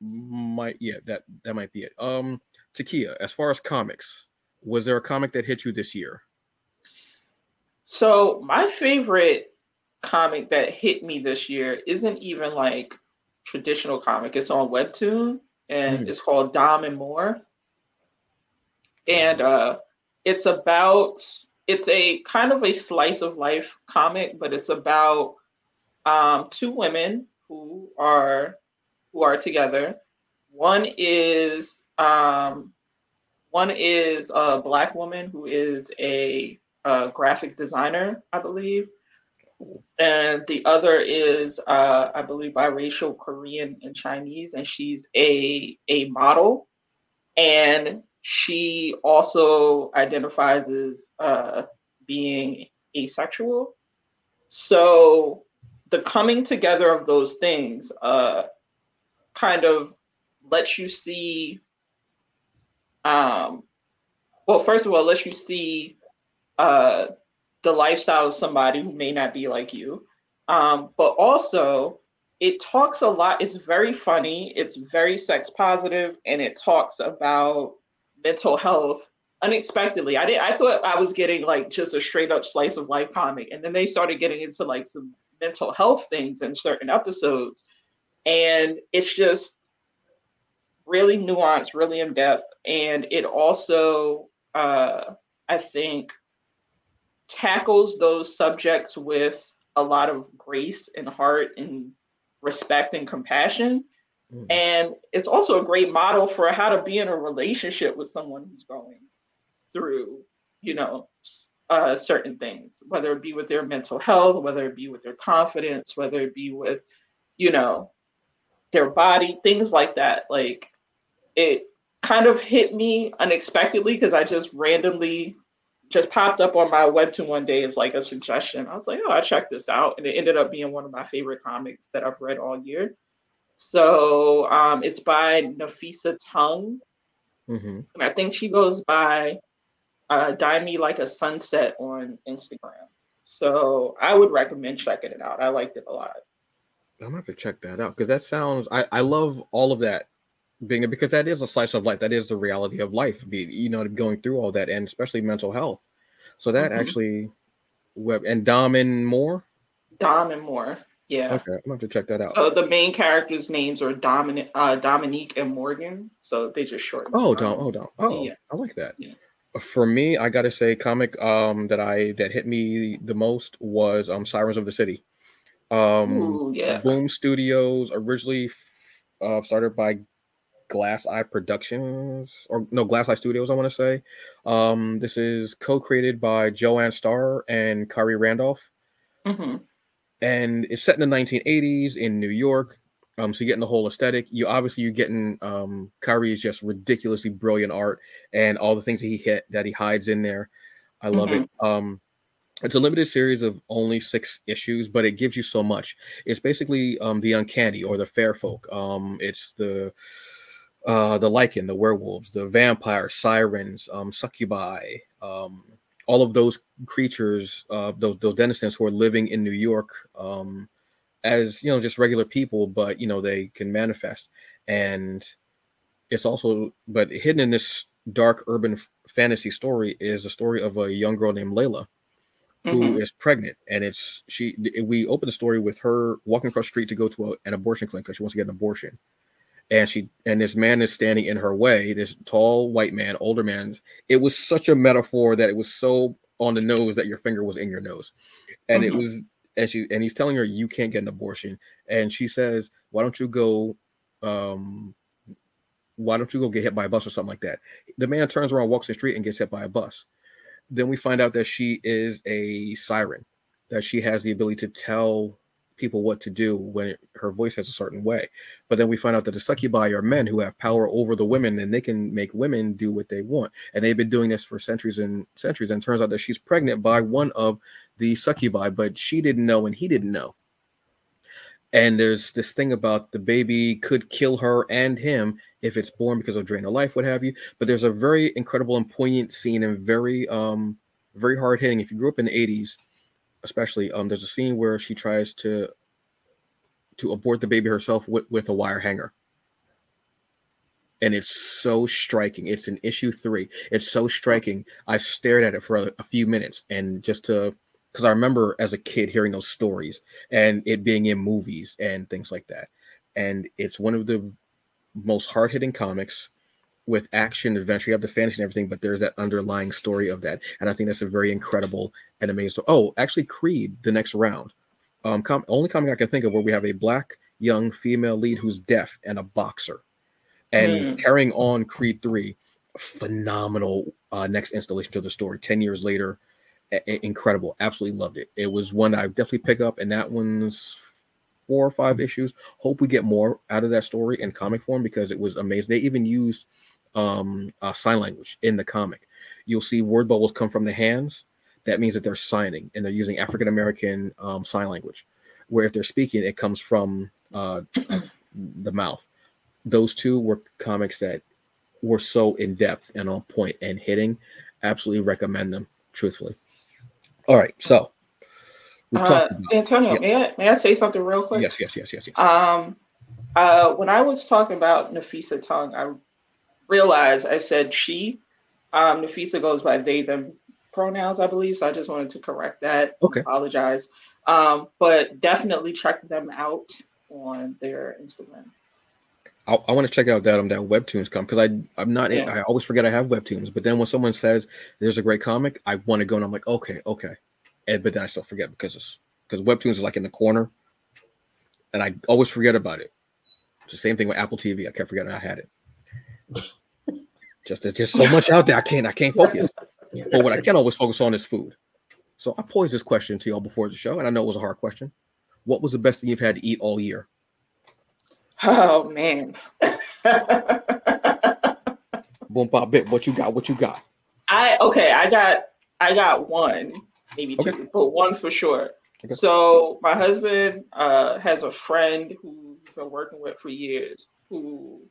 might yeah that that might be it. Um, Takeia, as far as comics, was there a comic that hit you this year? So my favorite comic that hit me this year isn't even like traditional comic. It's on Webtoon and mm. it's called Dom and More. And uh it's about it's a kind of a slice of life comic, but it's about um, two women who are who are together. One is um, one is a black woman who is a, a graphic designer, I believe, and the other is uh, I believe biracial Korean and Chinese, and she's a a model. And she also identifies as uh, being asexual. So the coming together of those things uh, kind of lets you see. Um, well, first of all, lets you see uh, the lifestyle of somebody who may not be like you, um, but also it talks a lot. It's very funny. It's very sex positive, and it talks about mental health unexpectedly. I didn't. I thought I was getting like just a straight up slice of life comic. And then they started getting into like some mental health things in certain episodes. And it's just really nuanced, really in depth. And it also uh I think tackles those subjects with a lot of grace and heart and respect and compassion. Mm. And it's also a great model for how to be in a relationship with someone who's growing through, you know, uh, certain things, whether it be with their mental health, whether it be with their confidence, whether it be with, you know, their body, things like that. Like it kind of hit me unexpectedly because I just randomly just popped up on my webtoon one day as like a suggestion. I was like, oh, I checked this out. And it ended up being one of my favorite comics that I've read all year. So um, it's by Nafisa Tung. Mm-hmm. And I think she goes by uh, Dye Me Like a Sunset on Instagram. So I would recommend checking it out. I liked it a lot. I'm gonna have to check that out because that sounds. I I love all of that being because that is a slice of life. That is the reality of life. Be you know going through all that and especially mental health. So that mm-hmm. actually, web and Dom and more. Dom and more. Yeah. Okay, I'm gonna have to check that out. So the main characters' names are Dominic, uh, Dominique, and Morgan. So they just shorten. Oh, Dom. Oh, Dom. Oh, yeah. I like that. Yeah for me, I gotta say, comic um that I that hit me the most was um Sirens of the City. Um, Ooh, yeah. Boom Studios originally uh, started by Glass Eye Productions or no Glass Eye Studios, I want to say. Um, this is co-created by Joanne Starr and Khary Randolph. Mm-hmm. and it's set in the 1980s in New York. Um, so you're getting the whole aesthetic. You obviously you're getting um Khary's just ridiculously brilliant art and all the things that he hit that he hides in there. I love mm-hmm. it. Um, it's a limited series of only six issues, but it gives you so much. It's basically um the uncanny or the fair folk. Um, it's the uh the lycan, the werewolves, the vampires, sirens, um, succubi, um, all of those creatures, uh, those those denizens who are living in New York, um, as you know, just regular people, but you know they can manifest, and it's also but hidden in this dark urban fantasy story is a story of a young girl named Layla who mm-hmm. is pregnant. And it's she we open the story with her walking across the street to go to a, an abortion clinic because she wants to get an abortion and she and this man is standing in her way this tall white man older man it was such a metaphor that it was so on the nose that your finger was in your nose. And mm-hmm. it was and she and he's telling her you can't get an abortion. And she says why don't you go um why don't you go get hit by a bus or something like that? The man turns around walks the street and gets hit by a bus. Then we find out that she is a siren that she has the ability to tell people what to do when her voice has a certain way. But then we find out that the succubi are men who have power over the women and they can make women do what they want. And they've been doing this for centuries and centuries. And turns out that she's pregnant by one of the succubi, but she didn't know and he didn't know. And there's this thing about the baby could kill her and him if it's born because of drain of life, what have you. But there's a very incredible and poignant scene and very um very hard hitting. If you grew up in the 80s, especially um there's a scene where she tries to to abort the baby herself with, with a wire hanger. And it's so striking. It's in issue three. It's so striking. I stared at it for a, a few minutes and just to because i remember as a kid hearing those stories and it being in movies and things like that. And it's one of the most hard-hitting comics with action adventure. You have the fantasy and everything, but there's that underlying story of that, and I think that's a very incredible and amazing. Story. Oh, actually, Creed, the next round, um, com- only comic I can think of where we have a black young female lead who's deaf and a boxer, and mm. carrying on Creed three, phenomenal uh, next installation to the story. Ten years later, a- incredible, absolutely loved it. It was one I definitely pick up, and that one's four or five issues. Hope we get more out of that story in comic form because it was amazing. They even used um, uh, sign language in the comic. You'll see word bubbles come from the hands. That means that they're signing and they're using African American um, sign language. Where if they're speaking, it comes from uh, the mouth. Those two were comics that were so in depth and on point and hitting. Absolutely recommend them, truthfully. All right, so uh, Antonio, yes. may I may I say something real quick? Yes, yes, yes, yes, yes. Um, uh, when I was talking about Nafisa Tung, I realized I said she. Um, Nafisa goes by they them pronouns, I believe. So I just wanted to correct that. Okay. Apologize. Um, but definitely check them out on their Instagram. I, I want to check out that um that webtoons come because I I'm not yeah. I always forget I have webtoons, but then when someone says there's a great comic, I want to go and I'm like okay okay, and but then I still forget because it's because webtoons is like in the corner, and I always forget about it. It's the same thing with Apple TV. I kept forgetting I had it. Just there's just so much out there. I can't I can't focus. But what I can always focus on is food. So I posed this question to y'all before the show, and I know it was a hard question. What was the best thing you've had to eat all year? Oh man. Boom pop bit. What you got? What you got? I okay, I got I got one, maybe okay. two, but one for sure. Okay. So my husband uh, has a friend who he's been working with for years who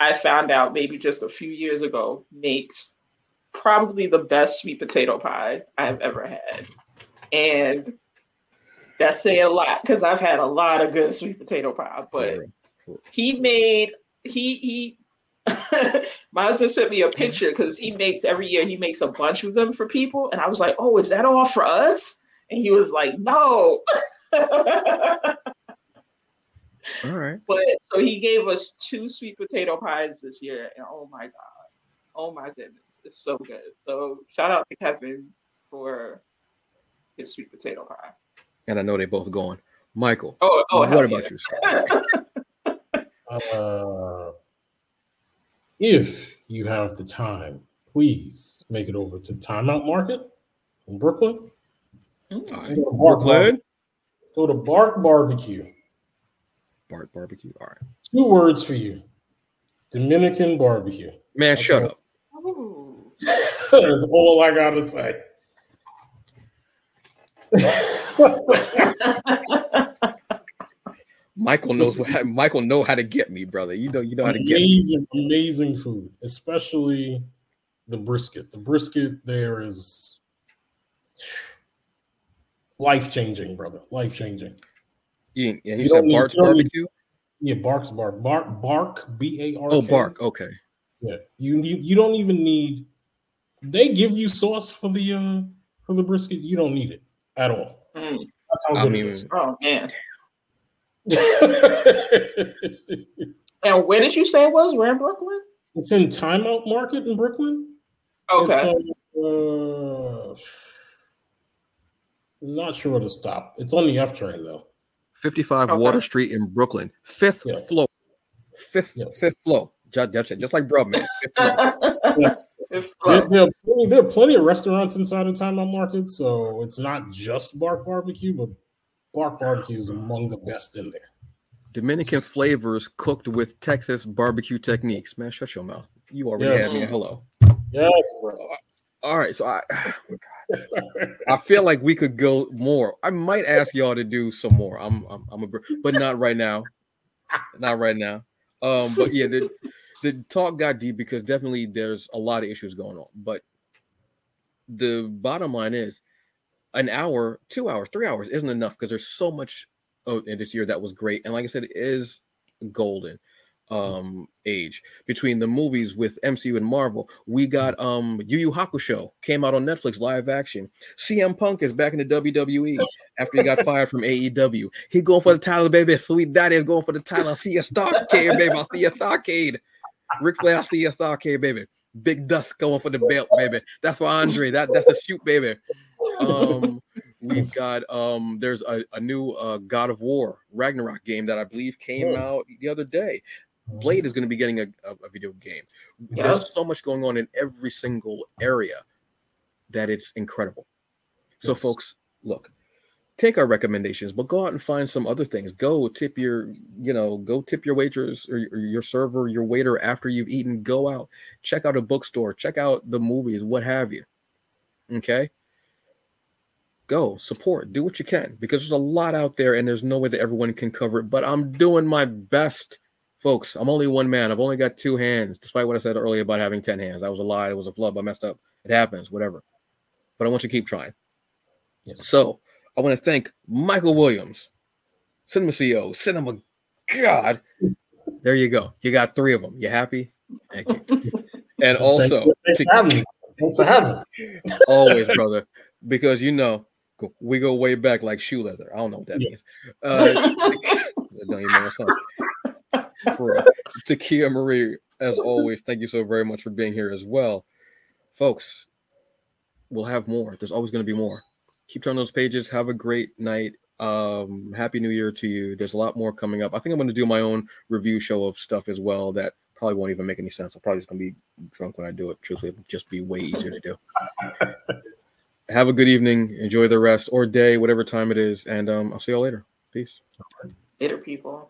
I found out maybe just a few years ago makes probably the best sweet potato pie I've ever had. And that's saying a lot because I've had a lot of good sweet potato pie, but he made he he my husband sent me a picture because he makes every year he makes a bunch of them for people and i was like oh is that all for us? And he was like no all right but so he gave us two sweet potato pies this year and oh my god oh my goodness, it's so good. So shout out to Kevin for his sweet potato pie. And I know they both going. Michael. Oh, oh what about yeah. you? uh, if you have the time, please make it over to Time Out Market in Brooklyn. Mm. Brooklyn. Go to Bark Barbecue. Bark Barbecue. All right. Two words for you. Dominican barbecue. Man, That's shut up. That's all I gotta say. Michael knows what Michael know how to get me, brother. You know, you know how to get amazing, amazing food, especially the brisket. The brisket there is life changing, brother. Life changing. Yeah, and you, you said Bart's barbecue. Yeah, Bark's Bark. Bark Bark B A R. Oh, Bark. Okay. Yeah, you you you don't even need. They give you sauce for the uh for the brisket. You don't need it at all. Mm. That's how good I mean, it is. Oh man. and where did you say it was? Where in Brooklyn? It's in Time Out Market in Brooklyn. Okay. Uh, not sure where to stop. It's on the F train though. 55 okay. Water Street in Brooklyn. Fifth yes. floor. Fifth, yes. fifth floor. Just, just like bro, man. yes. there, there, are plenty, there, are plenty, of restaurants inside of Time Out Market, so it's not just Bark Barbecue, but Bark Barbecue is among the best in there. Dominican just, flavors cooked with Texas barbecue techniques. Man, shut your mouth. You already yes. had me. Hello. Yes, bro. All right, so I, oh I feel like we could go more. I might ask y'all to do some more. I'm, I'm, I'm a, but not right now. Not right now. Um, but yeah, the the talk got deep because definitely there's a lot of issues going on. But the bottom line is, an hour, two hours, three hours isn't enough because there's so much oh, this year that was great. And like I said, it is golden um age between the movies with MCU and Marvel. We got um Yu Yu Hakusho came out on Netflix live action. CM Punk is back in the WWE after he got fired from AEW. He going for the title, baby. Sweet Daddy is going for the title. I see a Starcade, baby. I see a Starcade. Ric Flair, I see a Starcade, baby. Big Dust going for the belt, baby. That's why Andre. That that's a shoot, baby. Um, we've got um, there's a, a new uh, God of War Ragnarok game that I believe came out the other day. Blade is going to be getting a, a, a video game. Yeah. There's so much going on in every single area that it's incredible. So, yes. folks, look, take our recommendations, but go out and find some other things. Go tip your, you know, go tip your waitress or, or your server, your waiter after you've eaten. Go out, check out a bookstore, check out the movies, what have you. Okay. Go support, do what you can because there's a lot out there and there's no way that everyone can cover it. But I'm doing my best Folks, I'm only one man. I've only got two hands, despite what I said earlier about having 10 hands. That was a lie. It was a flub. I messed up. It happens, whatever. But I want you to keep trying. Yes. So I want to thank Michael Williams, Cinema CEO, Cinema God. There you go. You got three of them. You happy? Thank you. And also, thanks, to, having thanks for having me. always, brother, because you know we go way back like shoe leather. I don't know what that means. Uh, don't even make sense for Takeia Marie, as always, thank you so very much for being here as well. Folks, we'll have more. There's always going to be more. Keep turning those pages. Have a great night. Um, happy New Year to you. There's a lot more coming up. I think I'm going to do my own review show of stuff as well that probably won't even make any sense. I'm probably just going to be drunk when I do it. Truthfully, it'll just be way easier to do. have a good evening. Enjoy the rest or day, whatever time it is. And um, I'll see y'all later. Peace. Later, people.